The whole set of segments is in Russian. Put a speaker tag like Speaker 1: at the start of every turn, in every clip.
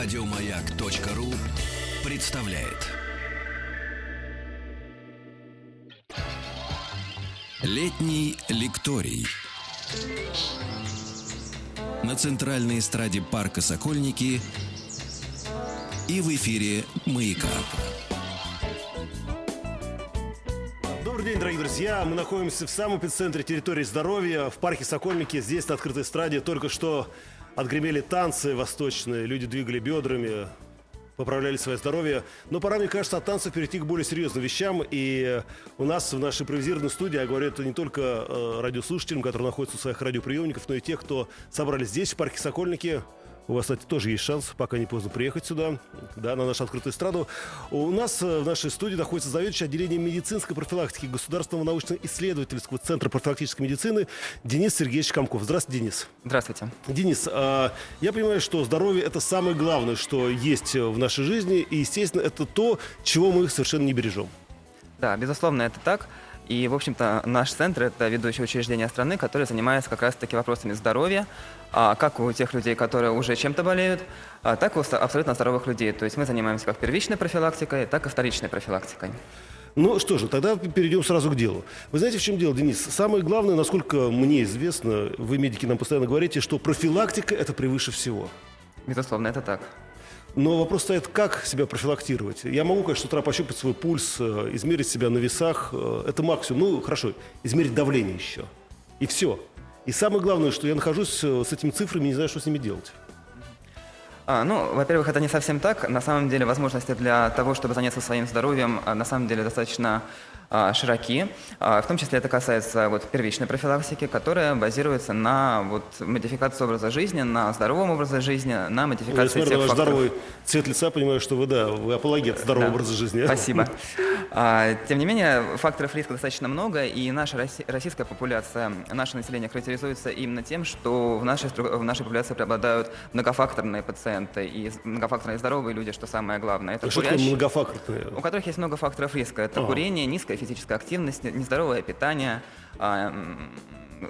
Speaker 1: Радиомаяк.ру представляет. Летний лекторий. На центральной эстраде парка «Сокольники» и в эфире «Маяка».
Speaker 2: Добрый день, дорогие друзья. Мы находимся в самом эпицентре территории здоровья, в парке Сокольники. Здесь, на открытой эстраде, только что отгремели танцы восточные, люди двигали бедрами, поправляли свое здоровье. Но пора, мне кажется, от танцев перейти к более серьезным вещам. И у нас в нашей импровизированной студии, я говорю это не только э, радиослушателям, которые находятся у своих радиоприемников, но и тех, кто собрались здесь, в парке Сокольники. У вас, кстати, тоже есть шанс, пока не поздно приехать сюда, да, на нашу открытую эстраду. У нас э, в нашей студии находится заведующий отделением медицинской профилактики Государственного научно-исследовательского центра профилактической медицины Денис Сергеевич Комков. Здравствуйте, Денис.
Speaker 3: Здравствуйте.
Speaker 2: Денис, а, я понимаю, что здоровье это самое главное, что есть в нашей жизни, и, естественно, это то, чего мы совершенно не бережем.
Speaker 3: Да, безусловно, это так. И, в общем-то, наш центр – это ведущее учреждение страны, которое занимается как раз-таки вопросами здоровья, а, как у тех людей, которые уже чем-то болеют, а, так и у абсолютно здоровых людей. То есть мы занимаемся как первичной профилактикой, так и вторичной профилактикой.
Speaker 2: Ну что же, тогда перейдем сразу к делу. Вы знаете, в чем дело, Денис? Самое главное, насколько мне известно, вы, медики, нам постоянно говорите, что профилактика – это превыше всего.
Speaker 3: Безусловно, это так.
Speaker 2: Но вопрос стоит, как себя профилактировать. Я могу, конечно, с утра пощупать свой пульс, э, измерить себя на весах. Э, это максимум. Ну, хорошо, измерить давление еще. И все. И самое главное, что я нахожусь э, с этими цифрами и не знаю, что с ними делать.
Speaker 3: А, ну, во-первых, это не совсем так. На самом деле возможности для того, чтобы заняться своим здоровьем, на самом деле достаточно широки. А, в том числе это касается вот, первичной профилактики, которая базируется на вот, модификации образа жизни, на здоровом образе жизни, на модификации
Speaker 2: я
Speaker 3: тех факторов.
Speaker 2: здоровый цвет лица, понимаю, что вы, да, вы апологет здорового
Speaker 3: Да.
Speaker 2: образа жизни.
Speaker 3: Спасибо. А, Тем не менее, факторов риска достаточно много, и наша росси- российская популяция, наше население характеризуется именно тем, что в нашей, в нашей популяции преобладают многофакторные пациенты и многофакторные здоровые люди, что самое главное. Это
Speaker 2: такое
Speaker 3: курящие,
Speaker 2: многофакторное?
Speaker 3: у которых есть много факторов риска. Это
Speaker 2: Ага.
Speaker 3: курение, низкая физическая активность, не- нездоровое питание, а,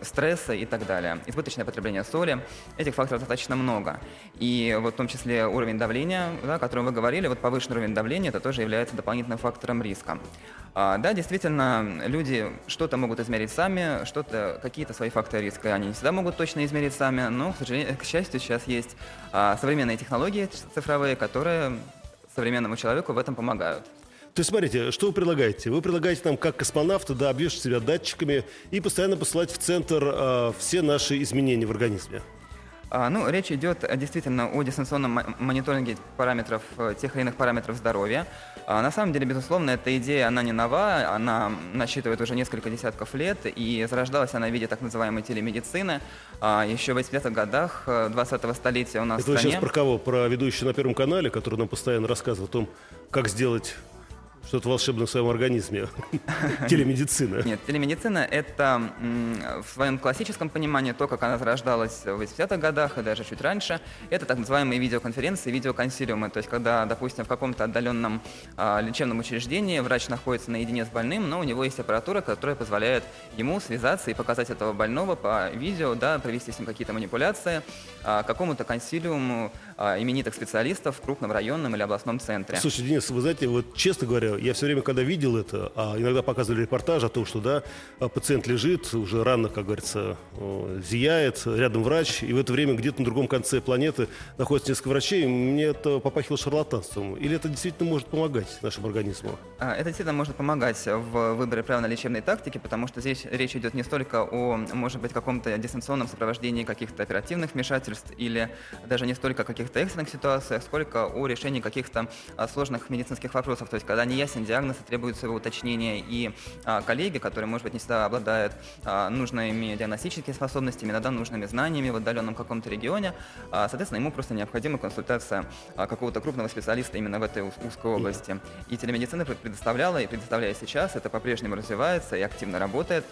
Speaker 3: стресса и так далее. Избыточное потребление соли. Этих факторов достаточно много. И вот в том числе уровень давления, да, о котором вы говорили, вот повышенный уровень давления, это тоже является дополнительным фактором риска. А, да, действительно, люди что-то могут измерить сами, что-то, какие-то свои факторы риска они не всегда могут точно измерить сами, но, к сожалению, к счастью, сейчас есть а, современные технологии цифровые, которые современному человеку в этом помогают.
Speaker 2: То есть, смотрите, что вы предлагаете? Вы предлагаете нам, как космонавты, да, обвешать себя датчиками и постоянно посылать в центр э, все наши изменения в организме.
Speaker 3: А, Ну, речь идет э, действительно о дистанционном мо- мониторинге параметров, э, тех или иных параметров здоровья. А, На самом деле, безусловно, эта идея, она не нова, она насчитывает уже несколько десятков лет, и зарождалась она в виде так называемой телемедицины. А, Еще в 80-х годах э, 20-го столетия у нас
Speaker 2: Это
Speaker 3: в стране...
Speaker 2: сейчас про кого? Про ведущую на Первом канале, который нам постоянно рассказывает о том, как сделать что-то волшебное в своем организме. Телемедицина.
Speaker 3: Нет, телемедицина – это в своем классическом понимании то, как она зарождалась в 80-х годах и даже чуть раньше. Это так называемые видеоконференции, видеоконсилиумы. То есть, когда, допустим, в каком-то отдаленном а, лечебном учреждении врач находится наедине с больным, но у него есть аппаратура, которая позволяет ему связаться и показать этого больного по видео, да, провести с ним какие-то манипуляции а, какому-то консилиуму а, именитых специалистов в крупном районном или областном центре.
Speaker 2: Слушай, Денис, вы знаете, вот честно говоря, я все время, когда видел это, а иногда показывали репортаж о том, что да, а, пациент лежит, уже рано, как говорится, о, зияет, рядом врач, и в это время где-то на другом конце планеты находится несколько врачей, мне это попахивало шарлатанством. Или это действительно может помогать нашему организму?
Speaker 3: А, Это действительно может помогать в выборе правильной лечебной тактики, потому что здесь речь идет не столько о, может быть, каком-то дистанционном сопровождении каких-то оперативных вмешательств или даже не столько о каких-то экстренных ситуациях, сколько о решении каких-то а, сложных медицинских вопросов. То есть, когда не ясен диагноз, и требуется его уточнение, и а, коллеги, которые, может быть, не всегда обладают а, нужными диагностическими способностями, иногда нужными знаниями в отдаленном каком-то регионе, соответственно, ему просто необходима консультация какого-то крупного специалиста именно в этой узкой области. И телемедицина пред- предоставляла и предоставляет сейчас, это по-прежнему развивается и активно работает,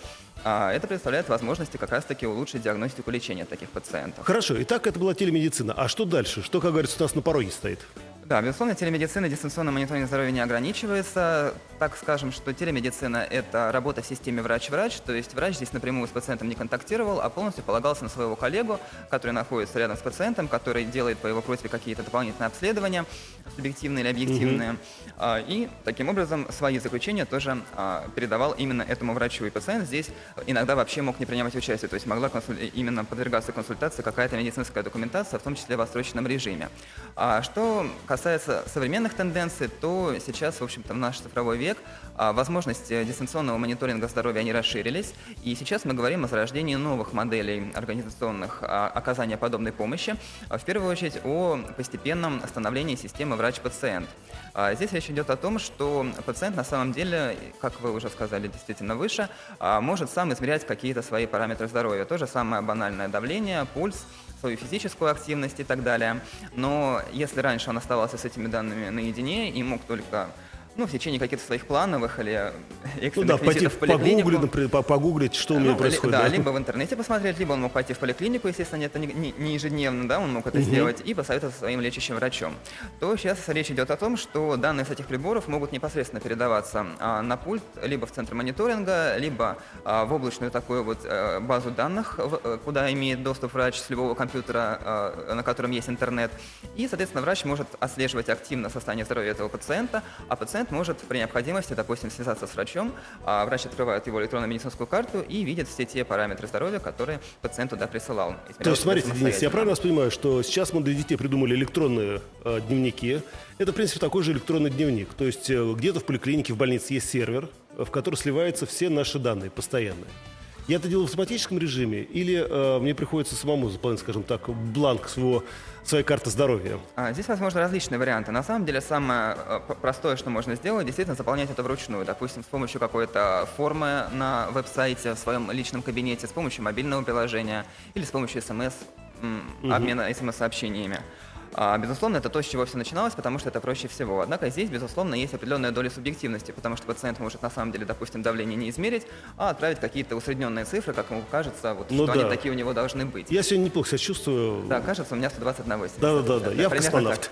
Speaker 3: это предоставляет возможности как раз-таки улучшить диагностику лечения таких пациентов.
Speaker 2: Хорошо, итак, это была телемедицина. А что дальше? Что, как говорится, у нас на пороге стоит?
Speaker 3: Да, безусловно, телемедицина, дистанционный мониторинг здоровья не ограничивается. Так скажем, что телемедицина – это работа в системе врач-врач, то есть врач здесь напрямую с пациентом не контактировал, а полностью полагался на своего коллегу, который находится рядом с пациентом, который делает по его просьбе какие-то дополнительные обследования, субъективные или объективные. Mm-hmm. И таким образом свои заключения тоже а, передавал именно этому врачу. И пациент здесь иногда вообще мог не принимать участие, то есть могла консуль... именно подвергаться консультации какая-то медицинская документация, в том числе в отсроченном режиме. А что касается современных тенденций, то сейчас, в общем-то, в наш цифровой век а, возможности дистанционного мониторинга здоровья, они расширились, и сейчас мы говорим о зарождении новых моделей организационных а, оказания подобной помощи, в первую очередь о постепенном становлении системы врач-пациент. Здесь речь идет о том, что пациент на самом деле, как вы уже сказали действительно выше, может сам измерять какие-то свои параметры здоровья. То же самое банальное давление, пульс, свою физическую активность и так далее. Но если раньше он оставался с этими данными наедине и мог только ну, в течение каких-то своих плановых или
Speaker 2: экстренных ну, да, пойти в поликлинику. Погуглить, например, погуглить, что у меня ну, происходит.
Speaker 3: Да, да, либо в интернете посмотреть, либо он мог пойти в поликлинику, естественно, это не, не, не ежедневно, да, он мог это угу. сделать, и посоветоваться своим лечащим врачом. То сейчас речь идет о том, что данные с этих приборов могут непосредственно передаваться а, на пульт, либо в центр мониторинга, либо а, в облачную такую вот а, базу данных, в, э, куда имеет доступ врач с любого компьютера, а, на котором есть интернет. И, соответственно, врач может отслеживать активно состояние здоровья этого пациента, а пациент пациент может при необходимости, допустим, связаться с врачом, а врач открывает его электронную медицинскую карту и видит все те параметры здоровья, которые пациент туда присылал.
Speaker 2: То есть, смотрите, Денис, я правильно вас понимаю, что сейчас мы для детей придумали электронные э, дневники. Это, в принципе, такой же электронный дневник. То есть э, где-то в поликлинике, в больнице есть сервер, в который сливаются все наши данные постоянные. Я это делаю в автоматическом режиме или э, мне приходится самому заполнять, скажем так, бланк своего, своей карты здоровья?
Speaker 3: А, здесь возможны различные варианты. На самом деле самое э, простое, что можно сделать, действительно заполнять это вручную. Допустим, с помощью какой-то формы на веб-сайте, в своем личном кабинете, с помощью мобильного приложения или с помощью смс, угу. обмена смс-сообщениями. А, безусловно, это то, с чего все начиналось, потому что это проще всего. Однако здесь, безусловно, есть определенная доля субъективности, потому что пациент может на самом деле, допустим, давление не измерить, а отправить какие-то усредненные цифры, как ему кажется, вот, ну, что да. они такие у него должны быть.
Speaker 2: Я сегодня неплохо себя чувствую.
Speaker 3: Да, кажется, у меня 120 на 80.
Speaker 2: Да, да, да, да. я космонавт.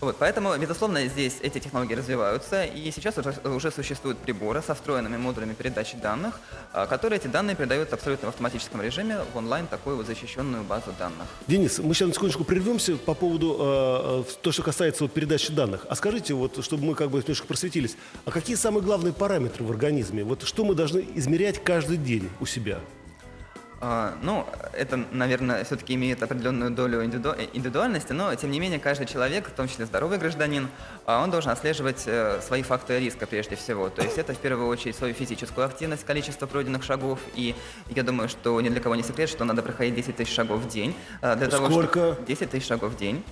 Speaker 3: Вот, поэтому, безусловно, здесь эти технологии развиваются, и сейчас уже, уже существуют приборы со встроенными модулями передачи данных, а, которые эти данные передают абсолютно в автоматическом режиме в онлайн такую вот защищенную базу данных.
Speaker 2: Денис, мы сейчас на секундочку прервемся, по поводу э, то, что касается вот, передачи данных. А скажите, вот, чтобы мы как бы немножко просветились, а какие самые главные параметры в организме? Вот что мы должны измерять каждый день у себя?
Speaker 3: А, ну, это, наверное, все-таки имеет определенную долю индивиду... индивидуальности, но, тем не менее, каждый человек, в том числе здоровый гражданин, а, он должен отслеживать э, свои факторы риска прежде всего. То есть это, в первую очередь, свою физическую активность, количество пройденных шагов. И я думаю, что ни для кого не секрет, что надо проходить 10 тысяч шагов в день.
Speaker 2: Для Сколько? Того, чтобы...
Speaker 3: 10 тысяч шагов в день.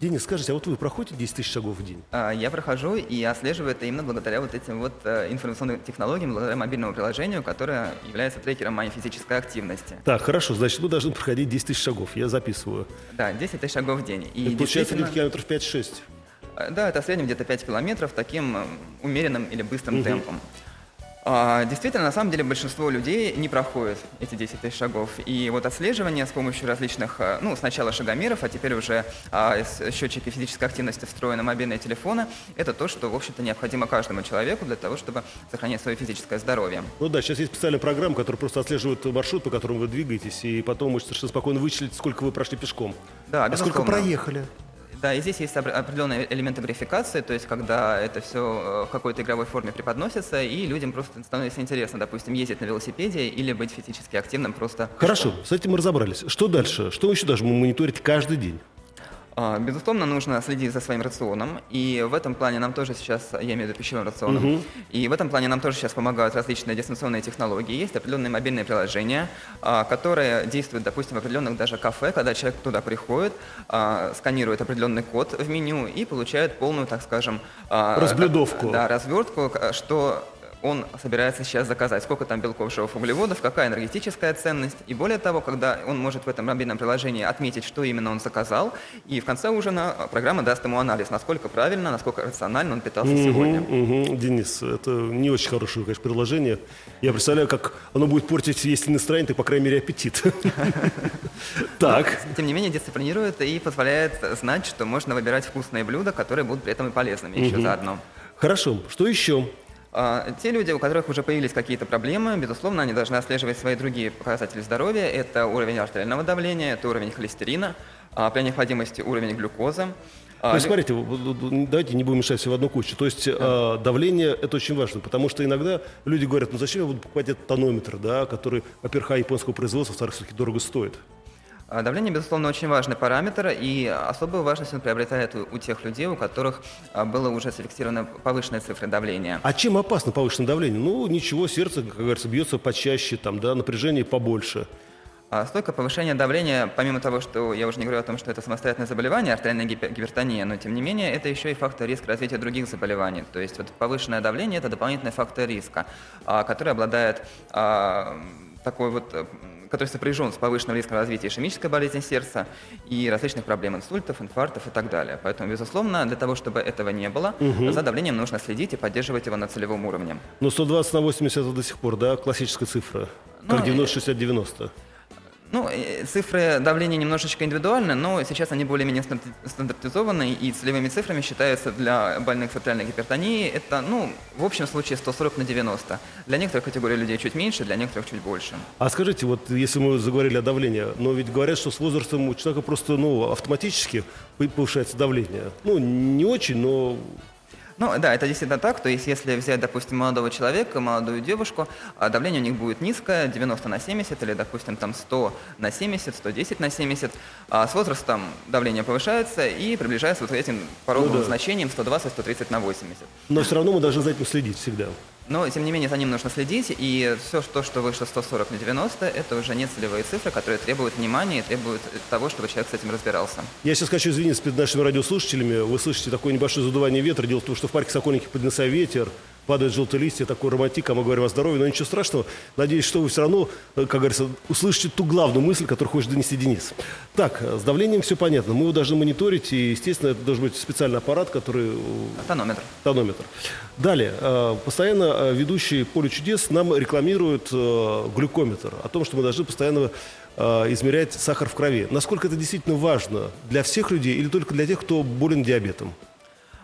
Speaker 2: Денис, скажите, а вот вы проходите 10 тысяч шагов в день?
Speaker 3: А, я прохожу и отслеживаю это именно благодаря вот этим вот э, информационным технологиям, благодаря мобильному приложению, которое является трекером моей физической активности.
Speaker 2: Так, хорошо, значит, мы должны проходить 10 тысяч шагов, я записываю.
Speaker 3: Да, 10 тысяч шагов в день.
Speaker 2: И это получается где-то километров 5-6?
Speaker 3: Э, да, это в среднем где-то 5 километров таким э, умеренным или быстрым угу. темпом. А, действительно, на самом деле большинство людей не проходит эти 10 тысяч шагов. И вот отслеживание с помощью различных, а, ну, сначала шагомеров, а теперь уже а, счетчики физической активности встроены мобильные телефоны, это то, что, в общем-то, необходимо каждому человеку для того, чтобы сохранять свое физическое здоровье.
Speaker 2: Ну да, сейчас есть специальная программа, которая просто отслеживает маршрут, по которому вы двигаетесь, и потом можете совершенно спокойно вычислить, сколько вы прошли пешком.
Speaker 3: Да,
Speaker 2: а сколько проехали.
Speaker 3: Да, и здесь есть определенные элементы графикации, то есть когда это все э, в какой-то игровой форме преподносится, и людям просто становится интересно, допустим, ездить на велосипеде или быть физически активным просто.
Speaker 2: Хорошо, с этим мы разобрались. Что дальше? Что еще должны мониторить каждый день?
Speaker 3: А, безусловно, нужно следить за своим рационом, и в этом плане нам тоже сейчас, я имею в виду пищевым рационом, угу. и в этом плане нам тоже сейчас помогают различные дистанционные технологии. Есть определенные мобильные приложения, а, которые действуют, допустим, в определенных даже кафе, когда человек туда приходит, а, сканирует определенный код в меню и получает полную, так скажем...
Speaker 2: Разблюдовку.
Speaker 3: Да, развертку, что он собирается сейчас заказать, сколько там белков, жиров, углеводов, какая энергетическая ценность. И более того, когда он может в этом мобильном приложении отметить, что именно он заказал, и в конце ужина программа даст ему анализ, насколько правильно, насколько рационально он питался
Speaker 2: Мгм,
Speaker 3: сегодня.
Speaker 2: мгм. Денис, это не очень хорошее, конечно, приложение. Я представляю, как оно будет портить, если настроение, то, по крайней мере, аппетит. Так.
Speaker 3: Тем не менее, дисциплинирует и позволяет знать, что можно выбирать вкусные блюда, которые будут при этом и полезными еще заодно.
Speaker 2: Хорошо. Что еще?
Speaker 3: А, Те люди, у которых уже появились какие-то проблемы, безусловно, они должны отслеживать свои другие показатели здоровья. Это уровень артериального давления, это уровень холестерина, а, при необходимости уровень глюкозы. А,
Speaker 2: То есть,
Speaker 3: лю-
Speaker 2: смотрите, давайте не будем мешать все в одну кучу. То есть э, давление – это очень важно, потому что иногда люди говорят, ну зачем я буду покупать этот тонометр, да, который, во-первых, а, японского производства, во-вторых, все-таки дорого стоит.
Speaker 3: А, Давление, безусловно, очень важный параметр, и особую важность он приобретает у, у тех людей, у которых а, было уже зафиксировано повышенные цифры давления.
Speaker 2: А чем опасно повышенное давление? Ну, ничего, сердце, как говорится, бьется почаще, там, да, напряжение побольше.
Speaker 3: А Стойкое повышение давления, помимо того, что я уже не говорю о том, что это самостоятельное заболевание, артериальная гипер- гипертония, но тем не менее это еще и фактор риска развития других заболеваний. То есть вот повышенное давление – это дополнительный фактор риска, который обладает такой вот э, который сопряжен с повышенным риском развития ишемической болезни сердца и различных проблем инсультов, инфарктов и так далее. Поэтому, безусловно, для того, чтобы этого не было, за давлением нужно следить и поддерживать его на целевом уровне.
Speaker 2: Но 120 на 80 это до сих пор, да, классическая цифра.
Speaker 3: Ну,
Speaker 2: Как
Speaker 3: и-
Speaker 2: 90-60-90.
Speaker 3: Ну, э, цифры давления немножечко индивидуальны, но сейчас они более-менее стандарти- стандартизованы, и целевыми цифрами считаются для больных с артериальной гипертонией это, ну, в общем случае 140 на 90. Для некоторых категорий людей чуть меньше, для некоторых чуть больше.
Speaker 2: А скажите, вот если мы заговорили о давлении, но ведь говорят, что с возрастом у человека просто, ну, автоматически повышается давление. Ну, не очень, но
Speaker 3: Ну да, это действительно так. То есть если взять, допустим, молодого человека, молодую девушку, а давление у них будет низкое, 90 на 70, или, допустим, там 100 на 70, 110 на 70. А с возрастом давление повышается и приближается вот к этим пороговым
Speaker 2: Ну да.
Speaker 3: значениям 120-130 на 80.
Speaker 2: но все равно мы должны за этим следить всегда.
Speaker 3: Но, тем не менее, за ним нужно следить, и все, что, что выше 140 на 90, это уже не целевые цифры, которые требуют внимания и требуют того, чтобы человек с этим разбирался.
Speaker 2: Я сейчас хочу извиниться перед нашими радиослушателями. Вы слышите такое небольшое задувание ветра. Дело в том, что в парке Сокольники поднялся ветер, падают желтые листья, такой романтик, а мы говорим о здоровье, но ничего страшного. Надеюсь, что вы все равно, э, как говорится, услышите ту главную мысль, которую хочет донести Денис. Так, э, с давлением все понятно. Мы его должны мониторить, и, естественно, это должен быть специальный аппарат, который э,
Speaker 3: Тонометр.
Speaker 2: тонометр. Далее, постоянно ведущий «Поле чудес» нам рекламирует глюкометр, о том, что мы должны постоянно измерять сахар в крови. Насколько это действительно важно для всех людей или только для тех, кто болен диабетом?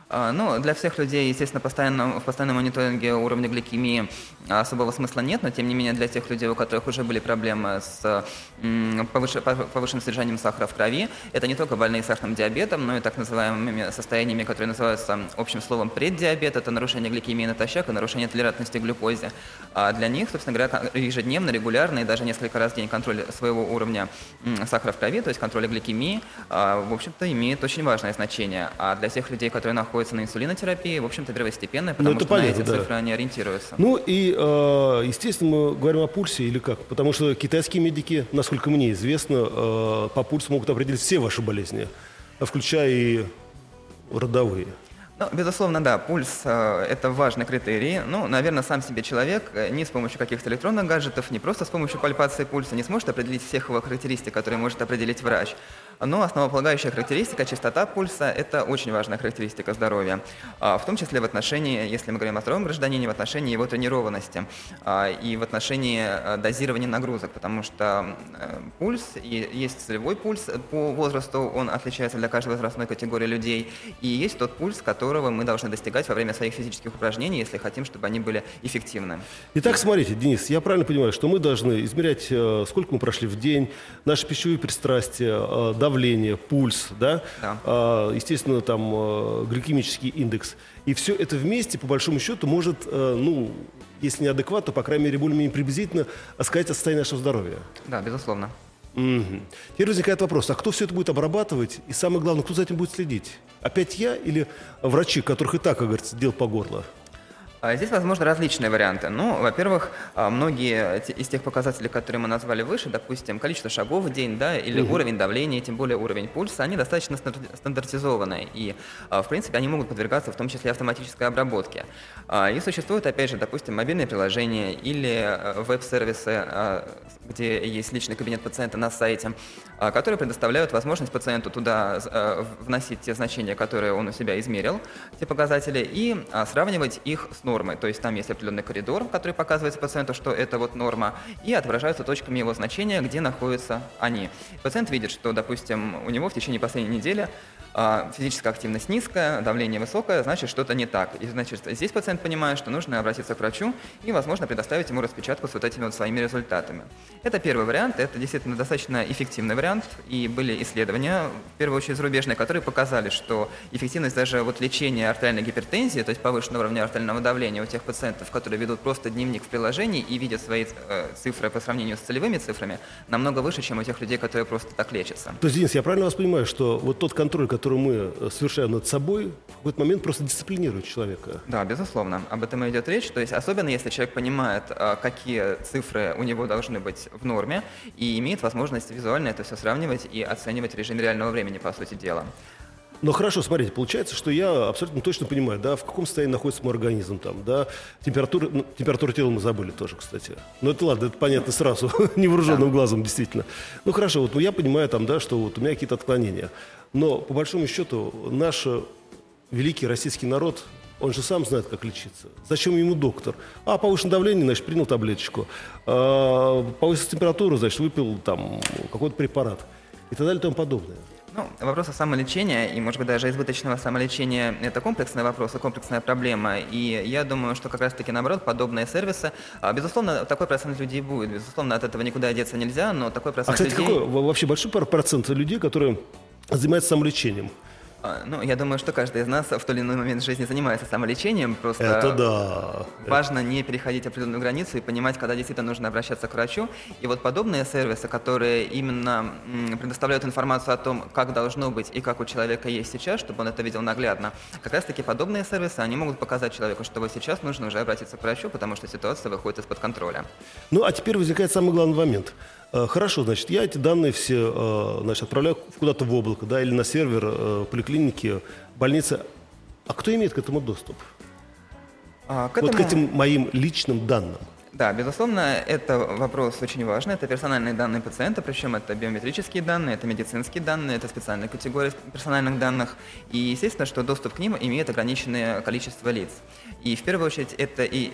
Speaker 3: А, Ну, для всех людей, естественно, постоянно, в постоянном мониторинге уровня гликемии особого смысла нет, но тем не менее для тех людей, у которых уже были проблемы с повышенным содержанием сахара в крови, это не только больные сахарным диабетом, но и так называемыми состояниями, которые называются общим словом преддиабет, это нарушение гликемии натощак и нарушение толерантности к глюкозе. А для них, собственно говоря, ежедневно, регулярно и даже несколько раз в день контроль своего уровня сахара в крови, то есть контроль гликемии, а, в общем-то, имеет очень важное значение. А для тех людей, которые находятся на инсулинотерапии, в общем-то, первостепенное, потому
Speaker 2: Ну, это
Speaker 3: что на
Speaker 2: понятно,
Speaker 3: эти
Speaker 2: да.
Speaker 3: цифры они ориентируются.
Speaker 2: Ну и, э, естественно, мы говорим о пульсе или как? Потому что китайские медики, насколько мне известно, э, по пульсу могут определить все ваши болезни, включая и родовые.
Speaker 3: Ну, безусловно, да, пульс э, это важный критерий. Ну, наверное, сам себе человек э, не с помощью каких-то электронных гаджетов, не просто с помощью пальпации пульса не сможет определить всех его характеристик, которые может определить врач. Но основополагающая характеристика, частота пульса, это очень важная характеристика здоровья. А, В том числе в отношении, если мы говорим о здоровом гражданине, в отношении его тренированности а, и в отношении э, дозирования нагрузок, потому что э, пульс, и есть целевой пульс по возрасту, он отличается для каждой возрастной категории людей, и есть тот пульс, которого мы должны достигать во время своих физических упражнений, если хотим, чтобы они были эффективны.
Speaker 2: Итак, смотрите, Денис, я правильно понимаю, что мы должны измерять, э, сколько мы прошли в день, наши пищевые пристрастия, э, давление, пульс, да?
Speaker 3: Да.
Speaker 2: А, естественно, там э, гликемический индекс. И все это вместе, по большому счету, может, ну, если не адекватно, то, по крайней мере, более-менее приблизительно сказать о состоянии нашего здоровья.
Speaker 3: Да, безусловно.
Speaker 2: Мгм. Теперь возникает вопрос, а кто все это будет обрабатывать? И самое главное, кто за этим будет следить? Опять я или врачи, которых и так, как говорится, дел по горло?
Speaker 3: А Здесь возможны различные варианты. Ну, во-первых, а, многие из тех показателей, которые мы назвали выше, допустим, количество шагов в день, да, или угу. уровень давления, тем более уровень пульса, они достаточно стандартизованные. И, а, в принципе, они могут подвергаться в том числе автоматической обработке. И существуют, опять же, допустим, мобильные приложения или веб-сервисы, где есть личный кабинет пациента на сайте, которые предоставляют возможность пациенту туда вносить те значения, которые он у себя измерил, те показатели, и сравнивать их с нормой. То есть там есть определенный коридор, который показывает пациенту, что это вот норма, и отображаются точками его значения, где находятся они. Пациент видит, что, допустим, у него в течение последней недели физическая активность низкая, давление высокое, значит, что-то не так. И, значит, здесь пациент понимает, что нужно обратиться к врачу и, возможно, предоставить ему распечатку с вот этими вот своими результатами. Это первый вариант, это действительно достаточно эффективный вариант, и были исследования, в первую очередь зарубежные, которые показали, что эффективность даже вот лечения артериальной гипертензии, то есть повышенного уровня артериального давления у тех пациентов, которые ведут просто дневник в приложении и видят свои э, цифры по сравнению с целевыми цифрами, намного выше, чем у тех людей, которые просто так лечатся.
Speaker 2: То есть, Денис, я правильно вас понимаю, что вот тот контроль, который которую мы э, совершаем над собой, в какой-то момент просто дисциплинирует человека.
Speaker 3: Да, безусловно. Об этом и идет речь. То есть особенно если человек понимает, э, какие цифры у него должны быть в норме, и имеет возможность визуально это все сравнивать и оценивать режим реального времени, по сути дела.
Speaker 2: Но хорошо, смотрите, получается, что я абсолютно точно понимаю, да, в каком состоянии находится мой организм там, да, температура, ну, температуру тела мы забыли тоже, кстати. Но это ладно, это понятно сразу, невооруженным да. глазом, действительно. Ну хорошо, вот ну, я понимаю там, да, что вот у меня какие-то отклонения. Но по большому счету наш великий российский народ, он же сам знает, как лечиться. Зачем ему доктор? А, повышенное давление, значит, принял таблеточку. А, повысилась температура, значит, выпил там какой-то препарат. И так далее и тому подобное.
Speaker 3: Ну, вопрос о самолечении и, может быть, даже избыточного самолечения – это комплексный вопрос и комплексная проблема. И я думаю, что как раз-таки, наоборот, подобные сервисы, а, безусловно, такой процент людей будет. Безусловно, от этого никуда деться нельзя, но такой процент
Speaker 2: а, кстати,
Speaker 3: людей…
Speaker 2: какой вообще большой процент людей, которые занимаются самолечением?
Speaker 3: А, ну, я думаю, что каждый из нас в тот или иной момент жизни занимается самолечением. Просто
Speaker 2: Это да.
Speaker 3: важно не переходить определенную границу и понимать, когда действительно нужно обращаться к врачу. И вот подобные сервисы, которые именно предоставляют информацию о том, как должно быть и как у человека есть сейчас, чтобы он это видел наглядно, как раз-таки подобные сервисы, они могут показать человеку, что вот сейчас нужно уже обратиться к врачу, потому что ситуация выходит из-под контроля.
Speaker 2: Ну, а теперь возникает самый главный момент – хорошо, значит, я эти данные все э, значит, отправляю куда-то в облако, да, или на сервер э, поликлиники, больницы. А кто имеет к этому доступ? А, к этому... Вот к этим моим личным данным.
Speaker 3: Да, безусловно, это вопрос очень важный. Это персональные данные пациента, причем это биометрические данные, это медицинские данные, это специальная категория персональных данных. И естественно, что доступ к ним имеет ограниченное количество лиц. И в первую очередь это и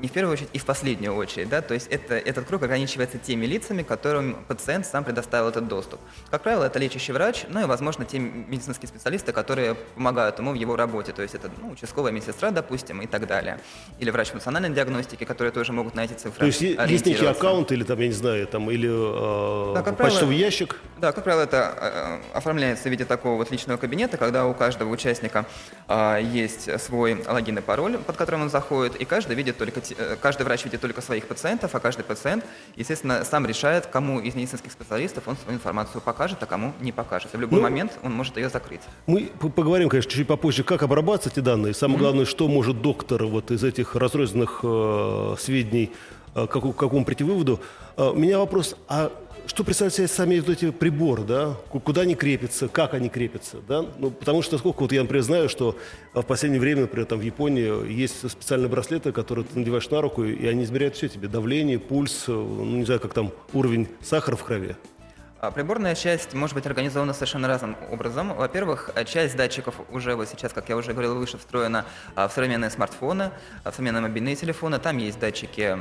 Speaker 3: не в первую очередь и в последнюю очередь, да, то есть это, этот круг ограничивается теми лицами, которым пациент сам предоставил этот доступ. Как правило, это лечащий врач, ну и, возможно, те медицинские специалисты, которые помогают ему в его работе, то есть это ну, участковая медсестра, допустим, и так далее. Или врач функциональной диагностики, которые тоже могут на эти цифры
Speaker 2: То есть есть некий аккаунт или там, я не знаю, там, или э, да, как почтовый правило, ящик?
Speaker 3: Да, как правило, это э, оформляется в виде такого вот личного кабинета, когда у каждого участника э, есть свой логин и пароль, под которым он заходит, и каждый видит только Э, каждый врач видит только своих пациентов, а каждый пациент, естественно, сам решает, кому из медицинских специалистов он свою информацию покажет, а кому не покажет. И в любой ну, момент он может ее закрыть.
Speaker 2: Мы поговорим, конечно, чуть попозже, как обрабатывать эти данные. Самое mm-hmm. главное, что может доктор вот из этих разрозненных э, сведений, э, как, к какому прийти выводу. Э, у меня вопрос, а что представляют себе сами вот эти приборы, да? Куда они крепятся, как они крепятся, да? Ну, потому что, сколько вот я, например, знаю, что в последнее время, например, там в Японии есть специальные браслеты, которые ты надеваешь на руку, и они измеряют все тебе, давление, пульс, ну, не знаю, как там уровень сахара в крови.
Speaker 3: А приборная часть может быть организована совершенно разным образом. Во-первых, часть датчиков уже вот сейчас, как я уже говорил выше, встроена в современные смартфоны, в современные мобильные телефоны. Там есть датчики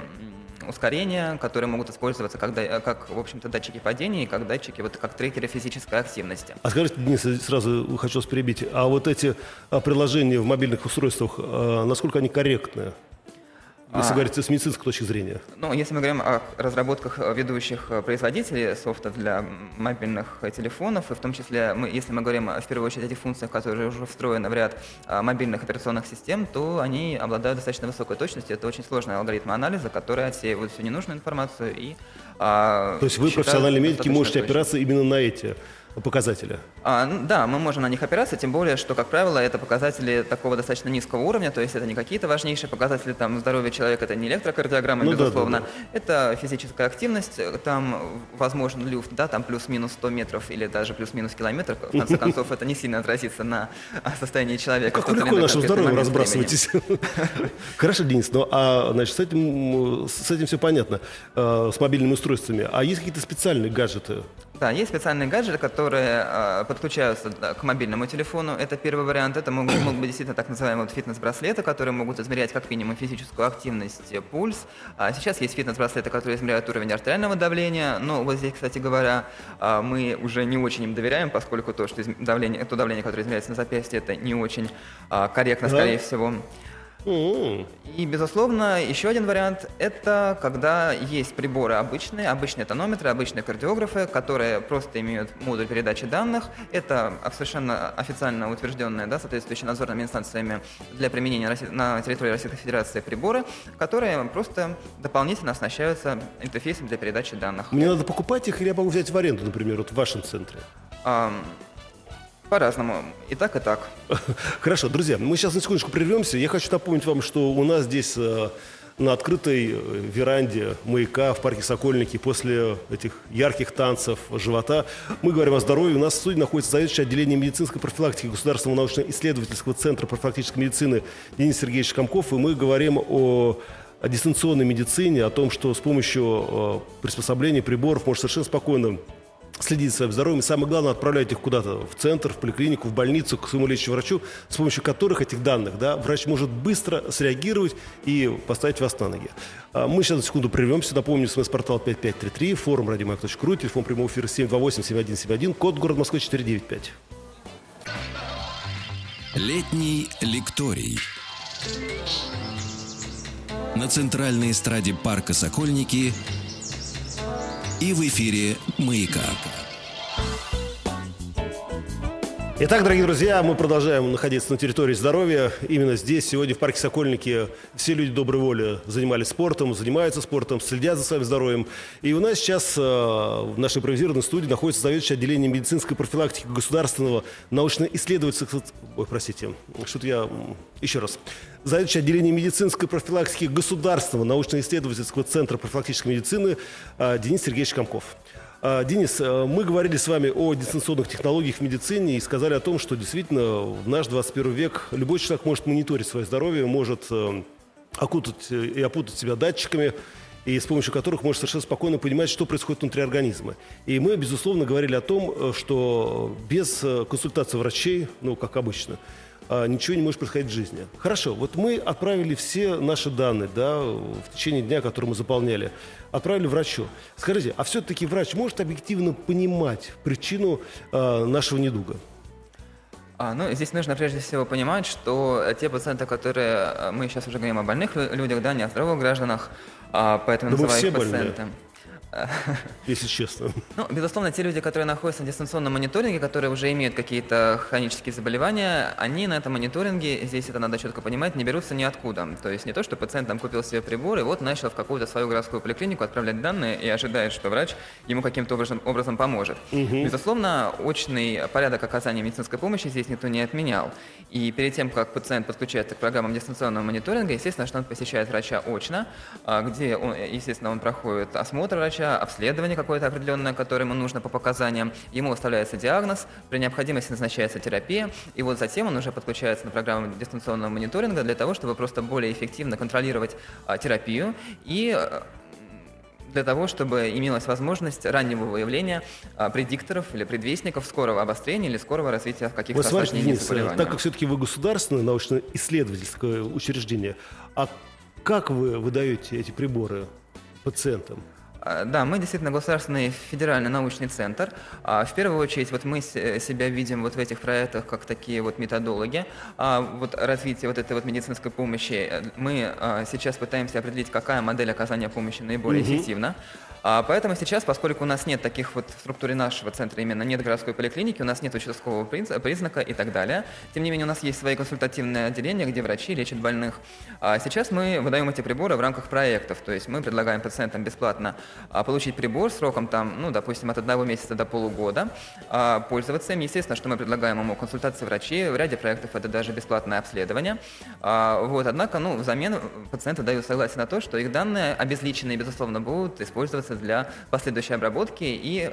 Speaker 3: ускорения, которые могут использоваться как, как в общем-то, датчики падения и как датчики, вот как трекеры физической активности.
Speaker 2: А скажите, Денис, сразу хочу вас перебить, а вот эти а, приложения в мобильных устройствах, а, насколько они корректны? Если а, говорить с медицинской точки зрения.
Speaker 3: Ну, если мы говорим о разработках ведущих производителей софта для мобильных телефонов, и в том числе, мы, если мы говорим в первую очередь о этих функциях, которые уже встроены в ряд мобильных операционных систем, то они обладают достаточно высокой точностью. Это очень сложный алгоритм анализа, который отсеивает всю ненужную информацию и
Speaker 2: а, То есть вы, профессиональные медики, можете точно. опираться именно на эти показатели?
Speaker 3: А, да, мы можем на них опираться, тем более, что, как правило, это показатели такого достаточно низкого уровня, то есть это не какие-то важнейшие показатели там, здоровья человека, это не электрокардиограмма, ну, безусловно, да, да, да. это физическая активность, там возможен люфт, да, там плюс-минус 100 метров или даже плюс-минус километр, в конце концов, это не сильно отразится на состоянии человека.
Speaker 2: Как легко нашим здоровьем разбрасываетесь. Хорошо, Денис, ну а значит, с этим, с этим все понятно, э, с мобильными устройствами. А есть какие-то специальные гаджеты?
Speaker 3: Да, есть специальные гаджеты, которые э, подключаются к мобильному телефону. Это первый вариант. Это могут, могут быть действительно так называемые вот фитнес-браслеты, которые могут измерять как минимум физическую активность, пульс. А сейчас есть фитнес-браслеты, которые измеряют уровень артериального давления. Но вот здесь, кстати говоря, э, мы уже не очень им доверяем, поскольку то, что давление, то давление, которое измеряется на запястье, это не очень э, корректно, да. скорее всего. И, безусловно, еще один вариант – это когда есть приборы обычные, обычные тонометры, обычные кардиографы, которые просто имеют модуль передачи данных. Это совершенно официально утвержденные, да, соответствующие надзорными инстанциями для применения на территории Российской Федерации приборы, которые просто дополнительно оснащаются интерфейсом для передачи данных.
Speaker 2: Мне надо покупать их или я могу взять в аренду, например, вот в вашем центре?
Speaker 3: По-разному. И так, и так.
Speaker 2: Хорошо, друзья, мы сейчас на секундочку прервемся. Я хочу напомнить вам, что у нас здесь э, на открытой э, веранде маяка в парке Сокольники после этих ярких танцев живота. Мы говорим о здоровье. У нас в студии находится заведующий отделением медицинской профилактики Государственного научно-исследовательского центра профилактической медицины Денис Сергеевич Комков. И мы говорим о о дистанционной медицине, о том, что с помощью э, приспособлений, приборов можно совершенно спокойно следить за своим здоровьем. И самое главное, отправлять их куда-то в центр, в поликлинику, в больницу, к своему лечащему врачу, с помощью которых этих данных да, врач может быстро среагировать и поставить вас на ноги. А мы сейчас на секунду прервемся. Напомню, смс-портал 5533, форум радиомаяк.ру, телефон прямого эфира 728-7171, код город Москвы 495.
Speaker 1: Летний лекторий. На центральной эстраде парка «Сокольники» и в эфире «Маяка».
Speaker 2: Итак, дорогие друзья, мы продолжаем находиться на территории здоровья. Именно здесь, сегодня в парке Сокольники, все люди доброй воли занимались спортом, занимаются спортом, следят за своим здоровьем. И у нас сейчас э, в нашей импровизированной студии находится заведующий отделением медицинской профилактики Государственного научно-исследовательского... Ой, простите, что-то я... Еще раз. Заведующий отделением медицинской профилактики Государственного научно-исследовательского центра профилактической медицины э, Денис Сергеевич Комков. А, Денис, э, мы говорили с вами о дистанционных технологиях в медицине и сказали о том, что действительно в наш 21 век любой человек может мониторить свое здоровье, может э, окутать э, и опутать себя датчиками, и с помощью которых может совершенно спокойно понимать, что происходит внутри организма. И мы, безусловно, говорили о том, что без консультации врачей, ну, как обычно, а, ничего не может происходить в жизни. Хорошо, вот мы отправили все наши данные да, в течение дня, которые мы заполняли, отправили врачу. Скажите, а все-таки врач может объективно понимать причину э, нашего недуга?
Speaker 3: А, ну, здесь нужно прежде всего понимать, что те пациенты, которые а, мы сейчас уже говорим о больных людях, да, не о здоровых гражданах, а, поэтому да называем их пациентами. Больные.
Speaker 2: Если честно.
Speaker 3: Ну, безусловно, те люди, которые находятся на дистанционном мониторинге, которые уже имеют какие-то хронические заболевания, они на этом мониторинге, здесь это надо четко понимать, не берутся ниоткуда. То есть не то, что пациент там купил себе прибор и вот начал в какую-то свою городскую поликлинику отправлять данные и ожидает, что врач ему каким-то образом, образом поможет. Угу. Безусловно, очный порядок оказания медицинской помощи здесь никто не отменял. И перед тем, как пациент подключается к программам дистанционного мониторинга, естественно, что он посещает врача очно, а, где, он, естественно, он проходит осмотр врача, врача, обследование какое-то определенное, которое ему нужно по показаниям, ему выставляется диагноз, при необходимости назначается терапия, и вот затем он уже подключается на программу дистанционного мониторинга для того, чтобы просто более эффективно контролировать а, терапию и а, для того, чтобы имелась возможность раннего выявления а, предикторов или предвестников скорого обострения или скорого развития каких-то вот осложнений
Speaker 2: заболевания. Так как все-таки вы государственное научно-исследовательское учреждение, а как вы выдаете эти приборы пациентам?
Speaker 3: А, да, мы действительно государственный федеральный научный центр. А, в первую очередь вот мы себя видим вот в этих проектах как такие вот методологи. А, вот развитие вот этой вот медицинской помощи мы сейчас пытаемся определить, какая модель оказания помощи наиболее угу. эффективна. А, поэтому сейчас, поскольку у нас нет таких вот в структуре нашего центра, именно нет городской поликлиники, у нас нет участкового признака и так далее, тем не менее у нас есть свои консультативные отделения, где врачи лечат больных. А сейчас мы выдаем эти приборы в рамках проектов, то есть мы предлагаем пациентам бесплатно а, получить прибор сроком там, ну, допустим, от одного месяца до полугода, пользоваться им. Естественно, что мы предлагаем ему консультации врачей, в ряде проектов это даже бесплатное обследование. Вот, однако, ну, взамен пациенты дают согласие на то, что их данные обезличенные, безусловно, будут использоваться для последующей обработки и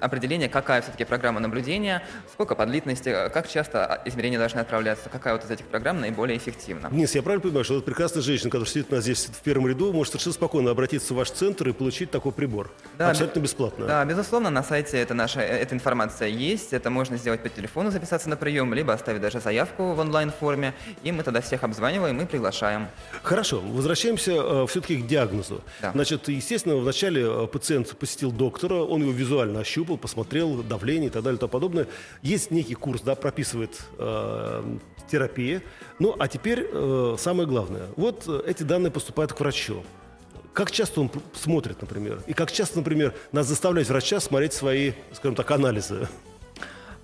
Speaker 3: определение, какая все-таки программа наблюдения, сколько по длительности, как часто измерения должны отправляться, какая вот из этих программ наиболее эффективна.
Speaker 2: Денис, я правильно понимаю, что вот прекрасная женщина, которая сидит у нас здесь в первом ряду, может совершенно спокойно обратиться в ваш центр и получить такой прибор? Да, Абсолютно бесплатно.
Speaker 3: Да, безусловно, на сайте это наша, э, эта информация есть, это можно сделать по телефону, записаться на прием, либо оставить даже заявку в онлайн-форме, и мы тогда всех обзваниваем и приглашаем.
Speaker 2: Хорошо, возвращаемся э, все-таки к диагнозу. Да. Значит, естественно, вначале э, пациент посетил доктора, он его визуально ощупал, пощупал, посмотрел давление и так далее и тому подобное. Есть некий курс, да, прописывает э, терапия. Ну, а теперь э, самое главное. Вот э, эти данные поступают к врачу. Как часто он смотрит, например? И как часто, например, нас заставлять врача смотреть свои, скажем так, анализы?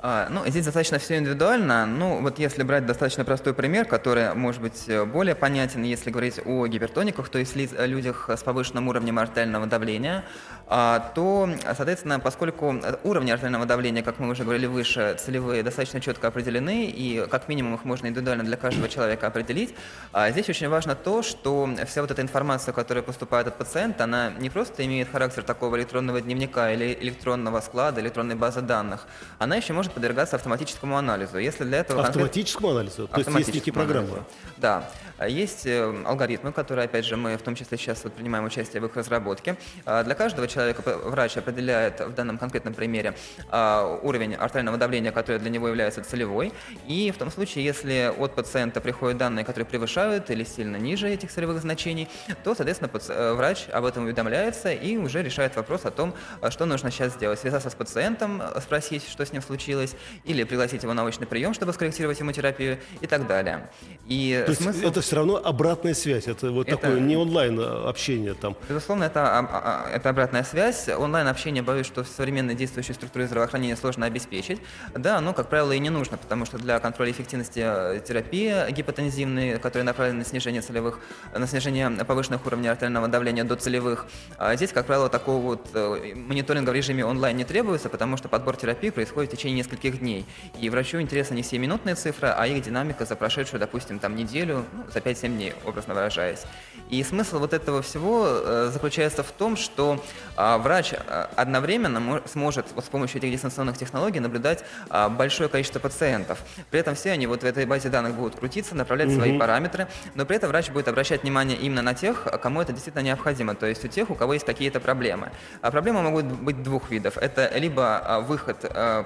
Speaker 3: А, ну, здесь достаточно все индивидуально. Ну, вот если брать достаточно простой пример, который может быть э, более понятен, если говорить о гипертониках, то есть людях с повышенным уровнем артериального давления, а, то, соответственно, поскольку уровни артериального давления, как мы уже говорили выше, целевые достаточно четко определены, и как минимум их можно индивидуально для каждого человека определить, а, здесь очень важно то, что вся вот эта информация, которая поступает от пациента, она не просто имеет характер такого электронного дневника или электронного склада, электронной базы данных, она еще может подвергаться автоматическому анализу. Если для этого
Speaker 2: автоматическому конкрет... анализу? То есть есть некие программы? Анализу.
Speaker 3: Да. Есть э, алгоритмы, которые, опять же, мы в том числе сейчас вот принимаем участие в их разработке. А, для каждого человека врач определяет в данном конкретном примере а, уровень артериального давления, который для него является целевой. И в том случае, если от пациента приходят данные, которые превышают или сильно ниже этих целевых значений, то, соответственно, э, врач об этом уведомляется и уже решает вопрос о том, что нужно сейчас сделать. Связаться с пациентом, спросить, что с ним случилось, или пригласить его на очный прием, чтобы скорректировать ему терапию и так далее.
Speaker 2: И То смысл... есть это все равно обратная связь, это вот это... такое не онлайн общение там.
Speaker 3: Безусловно, это, а, а, это обратная связь. Онлайн общение, боюсь, что в современной действующей структуре здравоохранения сложно обеспечить. Да, но, как правило, и не нужно, потому что для контроля эффективности э, терапии гипотензивной, которая направлена на снижение целевых, на снижение повышенных уровней артериального давления до целевых, а здесь, как правило, такого вот э, мониторинга в режиме онлайн не требуется, потому что подбор терапии происходит в течение нескольких дней. И врачу интересны не 7-минутные цифры, а их динамика за прошедшую, допустим, там неделю, ну, за 5-7 дней, образно выражаясь. И смысл вот этого всего э, заключается в том, что а, врач а, одновременно сможет вот с помощью этих дистанционных технологий наблюдать а, большое количество пациентов. При этом все они вот в этой базе данных будут крутиться, направлять mm-hmm. свои параметры, но при этом врач будет обращать внимание именно на тех, кому это действительно необходимо, то есть у тех, у кого есть какие-то проблемы. А проблемы могут быть двух видов. Это либо выход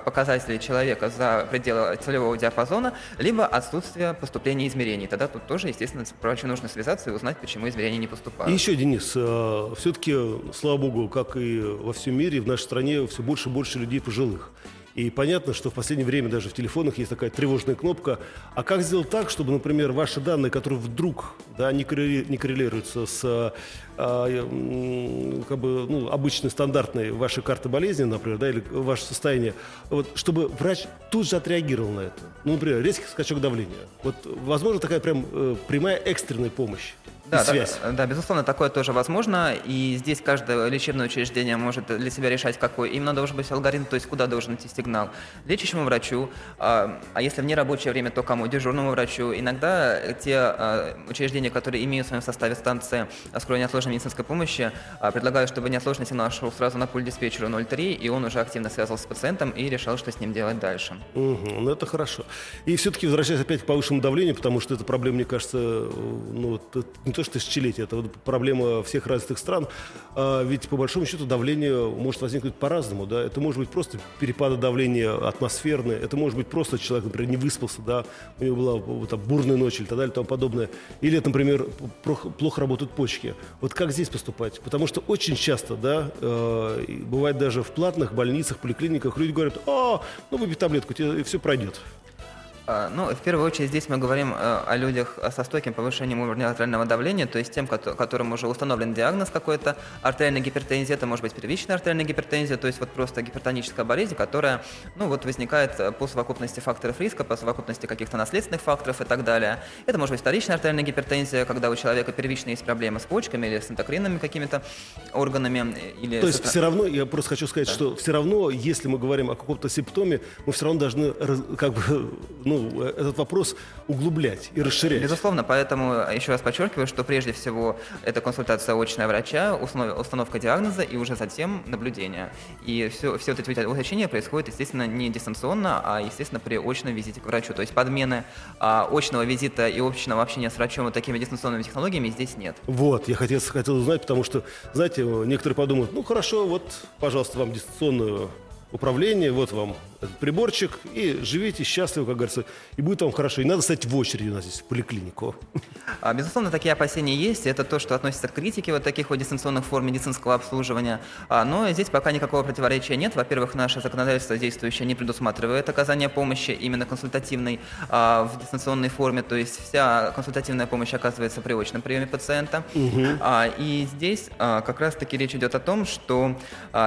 Speaker 3: показателей человека за пределы целевого диапазона, либо отсутствие поступления измерений. Тогда тут тоже, естественно, врачу нужно связаться и узнать, почему измерения не поступают.
Speaker 2: И еще, Денис, э, все-таки, слава богу, как и во всем мире, в нашей стране все больше и больше людей пожилых. И понятно, что в последнее время даже в телефонах есть такая тревожная кнопка. А как сделать так, чтобы, например, ваши данные, которые вдруг да, не, коррелируются с а, как бы, ну, обычной стандартной вашей карты болезни, например, да, или ваше состояние, вот, чтобы врач тут же отреагировал на это. Ну, например, резкий скачок давления. Вот, возможно, такая прям э, прямая экстренная помощь
Speaker 3: да, связь. Да, да, безусловно, такое тоже возможно. И здесь каждое лечебное учреждение может для себя решать, какой именно должен быть алгоритм, то есть куда должен идти сигнал. Лечащему врачу, а, а если в нерабочее время, то кому? Дежурному врачу. Иногда те а, учреждения, которые имеют в своем составе станции скорой неотложной медицинской помощи, а, предлагают, чтобы неотложный сигнал шел сразу на пульт диспетчера 03, и он уже активно связывался с пациентом и решал, что с ним делать дальше.
Speaker 2: Угу, ну это хорошо. И все-таки возвращаясь опять к повышенному давлению, потому что эта проблема, мне кажется, ну, не то что тысячелетия, это вот проблема всех развитых стран. А ведь по большому счету давление может возникнуть по-разному. Да? Это может быть просто перепады давления атмосферные, это может быть просто человек, например, не выспался, да? у него была вот, там, бурная ночь или так далее и тому подобное. Или, например, плохо работают почки. Вот как здесь поступать? Потому что очень часто, да, э, бывает даже в платных больницах, поликлиниках, люди говорят, а, ну выпей таблетку, и все пройдет.
Speaker 3: А, ну, в первую очередь здесь мы говорим э, о людях со стойким повышением уровня артериального давления, то есть тем, которым уже установлен диагноз какой-то артериальной гипертензии, это может быть первичная артериальная гипертензия, то есть вот просто гипертоническая болезнь, которая, ну, вот возникает э, по совокупности факторов риска, по совокупности каких-то наследственных факторов и так далее. Это может быть вторичная артериальная гипертензия, когда у человека первично есть проблемы с почками или с эндокринными какими-то органами.
Speaker 2: Э, или то есть все равно, я просто хочу сказать, да. что все равно, если мы говорим о каком-то симптоме, мы все равно должны как бы, ну, этот вопрос углублять и расширять.
Speaker 3: Безусловно, поэтому еще раз подчеркиваю, что прежде всего это консультация очная врача, установка диагноза и уже затем наблюдение. И все, все вот эти уточнения происходят, естественно, не дистанционно, а, естественно, при очном визите к врачу. То есть подмены а, очного визита и очного общения с врачом вот такими дистанционными технологиями здесь нет.
Speaker 2: Вот, я хотел, хотел узнать, потому что, знаете, некоторые подумают, ну хорошо, вот, пожалуйста, вам дистанционную управление, вот вам этот приборчик, и живите счастливо, как говорится, и будет вам хорошо. И надо стать в очереди у нас здесь в поликлинику.
Speaker 3: А, безусловно, такие опасения есть. Это то, что относится к критике вот таких вот дистанционных форм медицинского обслуживания. А, но здесь пока никакого противоречия нет. Во-первых, наше законодательство действующее не предусматривает оказание помощи именно консультативной а, в дистанционной форме. То есть вся консультативная помощь оказывается при очном приеме пациента. Угу. И здесь как раз-таки речь идет о том, что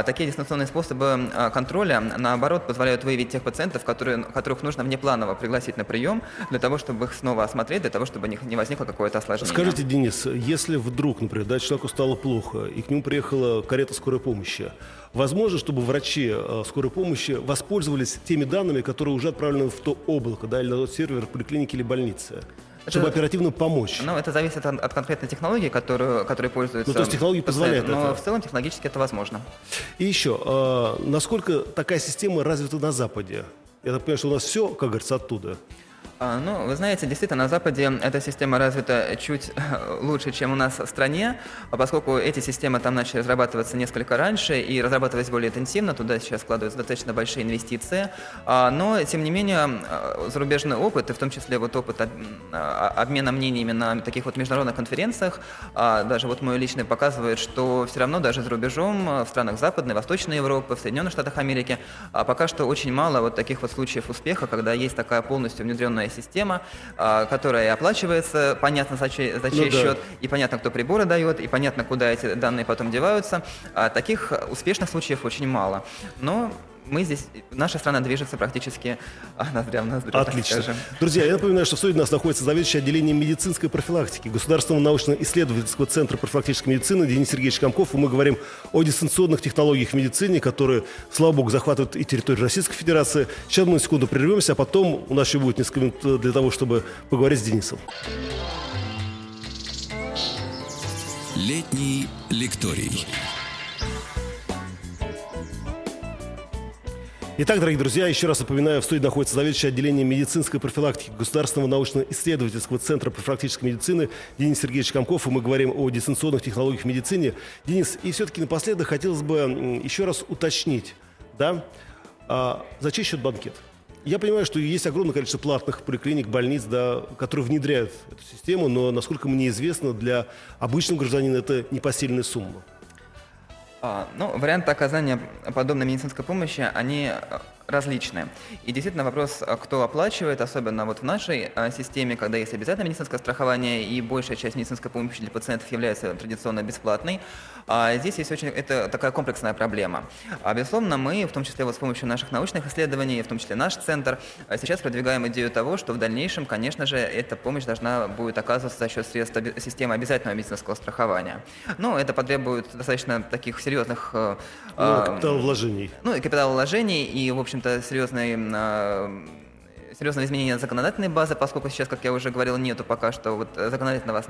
Speaker 3: такие дистанционные способы контроля, наоборот, позволяют выявить тех пациентов, которые, которых нужно внепланово пригласить на прием, для того, чтобы их снова осмотреть, для того, чтобы не возникло какое-то осложнение.
Speaker 2: Скажите, Денис, если вдруг, например, да, человеку стало плохо, и к нему приехала карета скорой помощи, возможно, чтобы врачи э, скорой помощи воспользовались теми данными, которые уже отправлены в то облако, да, или на тот сервер поликлиники или больницы? Это, чтобы оперативно помочь.
Speaker 3: Ну, это зависит от, от конкретной технологии, которую, которой пользуются. Ну,
Speaker 2: то есть технологии позволяют
Speaker 3: Но
Speaker 2: это.
Speaker 3: в целом технологически это возможно.
Speaker 2: И еще, э, насколько такая система развита на Западе? Я так понимаю, что у нас все, как говорится, оттуда.
Speaker 3: А, ну, вы знаете, действительно, на Западе эта система развита чуть лучше, чем у нас в стране, а поскольку эти системы там начали разрабатываться несколько раньше и разрабатывались более интенсивно, туда сейчас складываются достаточно большие инвестиции. А, но, тем не менее, зарубежный опыт, и в том числе вот опыт обмена мнениями на таких вот международных конференциях, даже вот мой личный показывает, что все равно даже за рубежом, в странах Западной, Восточной Европы, в Соединенных Штатах Америки, пока что очень мало вот таких вот случаев успеха, когда есть такая полностью внедренная система, а, которая оплачивается, понятно за чей, за чей ну, счет, да. и понятно, кто приборы дает, и понятно, куда эти данные потом деваются. А таких успешных случаев очень мало. Но мы здесь, наша страна движется практически а, ноздря в ноздрю.
Speaker 2: Отлично. Друзья, я напоминаю, что в студии у нас находится заведующий отделением медицинской профилактики Государственного научно-исследовательского центра профилактической медицины Денис Сергеевич Комков. И мы говорим о дистанционных технологиях в медицине, которые, слава богу, захватывают и территорию Российской Федерации. Сейчас мы на секунду прервемся, а потом у нас еще будет несколько минут для того, чтобы поговорить с Денисом.
Speaker 1: Летний лекторий.
Speaker 2: Итак, дорогие друзья, еще раз напоминаю, в студии находится заведующий отделением медицинской профилактики Государственного научно-исследовательского центра профилактической медицины Денис Сергеевич Комков, и мы говорим о дистанционных технологиях в медицине. Денис, и все-таки напоследок хотелось бы еще раз уточнить, да, а, за чей счет банкет? Я понимаю, что есть огромное количество платных поликлиник, больниц, да, которые внедряют эту систему, но, насколько мне известно, для обычного гражданина это непосильная сумма.
Speaker 3: А, ну, варианты оказания подобной медицинской помощи, они различные. И действительно вопрос, а кто оплачивает, особенно вот в нашей а, системе, когда есть обязательное медицинское страхование и большая часть медицинской помощи для пациентов является традиционно бесплатной, а здесь есть очень, это такая комплексная проблема. Безусловно, мы, в том числе вот с помощью наших научных исследований, в том числе наш центр, сейчас продвигаем идею того, что в дальнейшем, конечно же, эта помощь должна будет оказываться за счет средств системы обязательного медицинского страхования. Но это потребует достаточно таких серьезных...
Speaker 2: Э, ну, капиталовложений.
Speaker 3: Ну, и капиталовложений, и, в общем-то, серьезной серьезного изменения законодательной базы, поскольку сейчас, как я уже говорил, нету пока что вот законодательного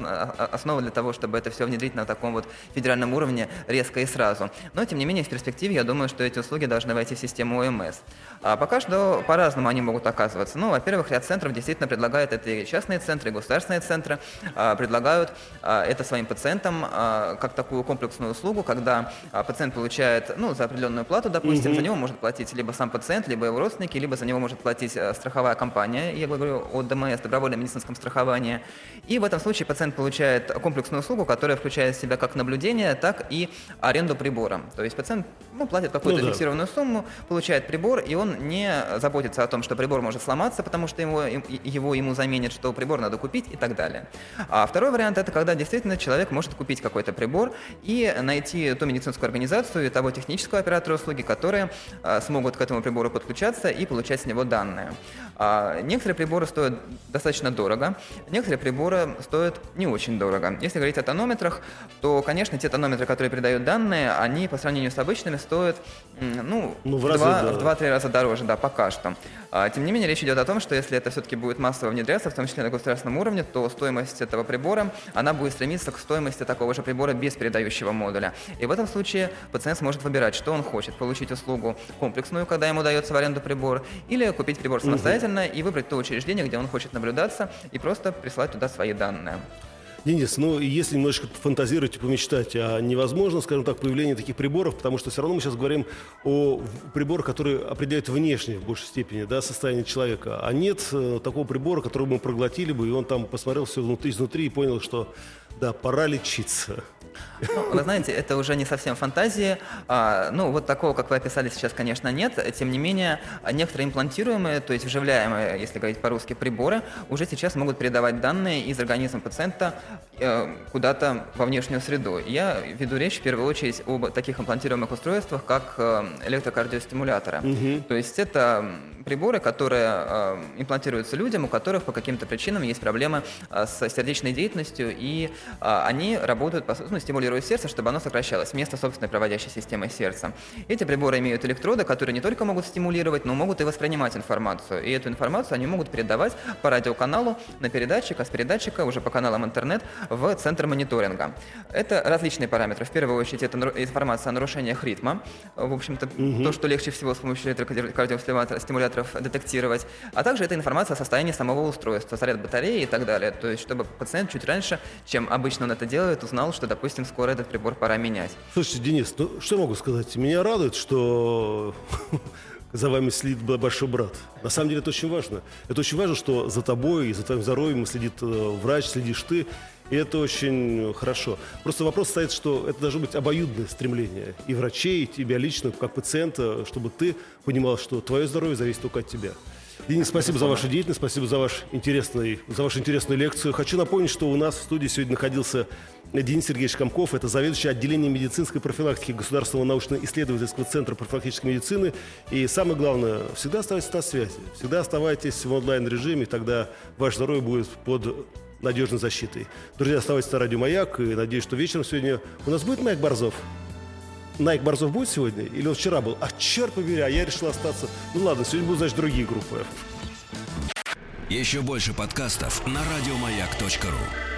Speaker 3: основы для того, чтобы это все внедрить на таком вот федеральном уровне резко и сразу. Но, тем не менее, в перспективе я думаю, что эти услуги должны войти в систему ОМС. А пока что по-разному они могут оказываться. Ну, во-первых, ряд центров действительно предлагают, это и частные центры, и государственные центры, а, предлагают а, это своим пациентам а, как такую комплексную услугу, когда пациент получает, ну, за определенную плату, допустим, mm-hmm. за него может платить либо сам пациент, либо его родственники, либо за него может платить страховая страховая компания, я говорю о ДМС, добровольном медицинском страховании. И в этом случае пациент получает комплексную услугу, которая включает в себя как наблюдение, так и аренду прибора. То есть пациент ну, платит какую-то ну, да. фиксированную сумму, получает прибор, и он не заботится о том, что прибор может сломаться, потому что его, его ему заменят, что прибор надо купить и так далее. А второй вариант – это когда действительно человек может купить какой-то прибор и найти ту медицинскую организацию и того технического оператора услуги, которые а, смогут к этому прибору подключаться и получать с него данные. А, некоторые приборы стоят достаточно дорого, некоторые приборы стоят не очень дорого. Если говорить о тонометрах, то, конечно, те тонометры, которые передают данные, они по сравнению с обычными стоят ну, ну, в, в, два, да. в 2-3 раза дороже, да, пока что. А, тем не менее, речь идет о том, что если это все-таки будет массово внедряться, в том числе на государственном уровне, то стоимость этого прибора, она будет стремиться к стоимости такого же прибора без передающего модуля. И в этом случае пациент сможет выбирать, что он хочет. Получить услугу комплексную, когда ему дается в аренду прибор, или купить прибор самостоятельно угу. и выбрать то учреждение, где он хочет наблюдаться, и просто прислать туда свои данные.
Speaker 2: Денис, ну если немножечко фантазировать и помечтать, а невозможно, скажем так, появление таких приборов, потому что все равно мы сейчас говорим о приборах, которые определяют внешне в большей степени да, состояние человека. А нет э, такого прибора, который мы проглотили бы, и он там посмотрел все внутри, изнутри и понял, что да, пора лечиться.
Speaker 3: Ну, вы знаете, это уже не совсем фантазии. А, ну, вот такого, как вы описали сейчас, конечно, нет. Тем не менее, некоторые имплантируемые, то есть вживляемые, если говорить по-русски, приборы, уже сейчас могут передавать данные из организма пациента э, куда-то во внешнюю среду. Я веду речь в первую очередь об таких имплантируемых устройствах, как э, электрокардиостимуляторы. Угу. То есть это приборы, которые э, имплантируются людям, у которых по каким-то причинам есть проблемы э, с сердечной деятельностью, и они работают, по, ну, стимулируют сердце, чтобы оно сокращалось вместо собственной проводящей системы сердца. Эти приборы имеют электроды, которые не только могут стимулировать, но могут и воспринимать информацию. И эту информацию они могут передавать по радиоканалу на передатчик, а с передатчика уже по каналам интернет в центр мониторинга. Это различные параметры. В первую очередь это информация о нарушениях ритма. В общем-то, угу. то, что легче всего с помощью электрокардиостимуляторов детектировать. А также это информация о состоянии самого устройства, заряд батареи и так далее. То есть, чтобы пациент чуть раньше, чем обычно он это делает, узнал, что, допустим, скоро этот прибор пора менять.
Speaker 2: Слушайте, Денис, ну что могу сказать? Меня радует, что за вами следит большой брат. На самом деле это очень важно. Это очень важно, что за тобой и за твоим здоровьем следит э, врач, следишь ты. И это очень хорошо. Просто вопрос стоит, что это должно быть обоюдное стремление и врачей, и тебя лично, как пациента, чтобы ты понимал, что твое здоровье зависит только от тебя. Денис, спасибо за вашу деятельность, спасибо за, ваш интересный, за вашу интересную лекцию. Хочу напомнить, что у нас в студии сегодня находился Денис Сергеевич Комков. Это заведующий отделением медицинской профилактики Государственного научно-исследовательского центра профилактической медицины. И самое главное, всегда оставайтесь на связи, всегда оставайтесь в онлайн-режиме, тогда ваше здоровье будет под надежной защитой. Друзья, оставайтесь на радио «Маяк», и надеюсь, что вечером сегодня у нас будет «Маяк Борзов». Найк Борзов будет сегодня? Или он вчера был? А черт побери, а я решил остаться. Ну ладно, сегодня будут, значит, другие группы.
Speaker 1: Еще больше подкастов на радиомаяк.ру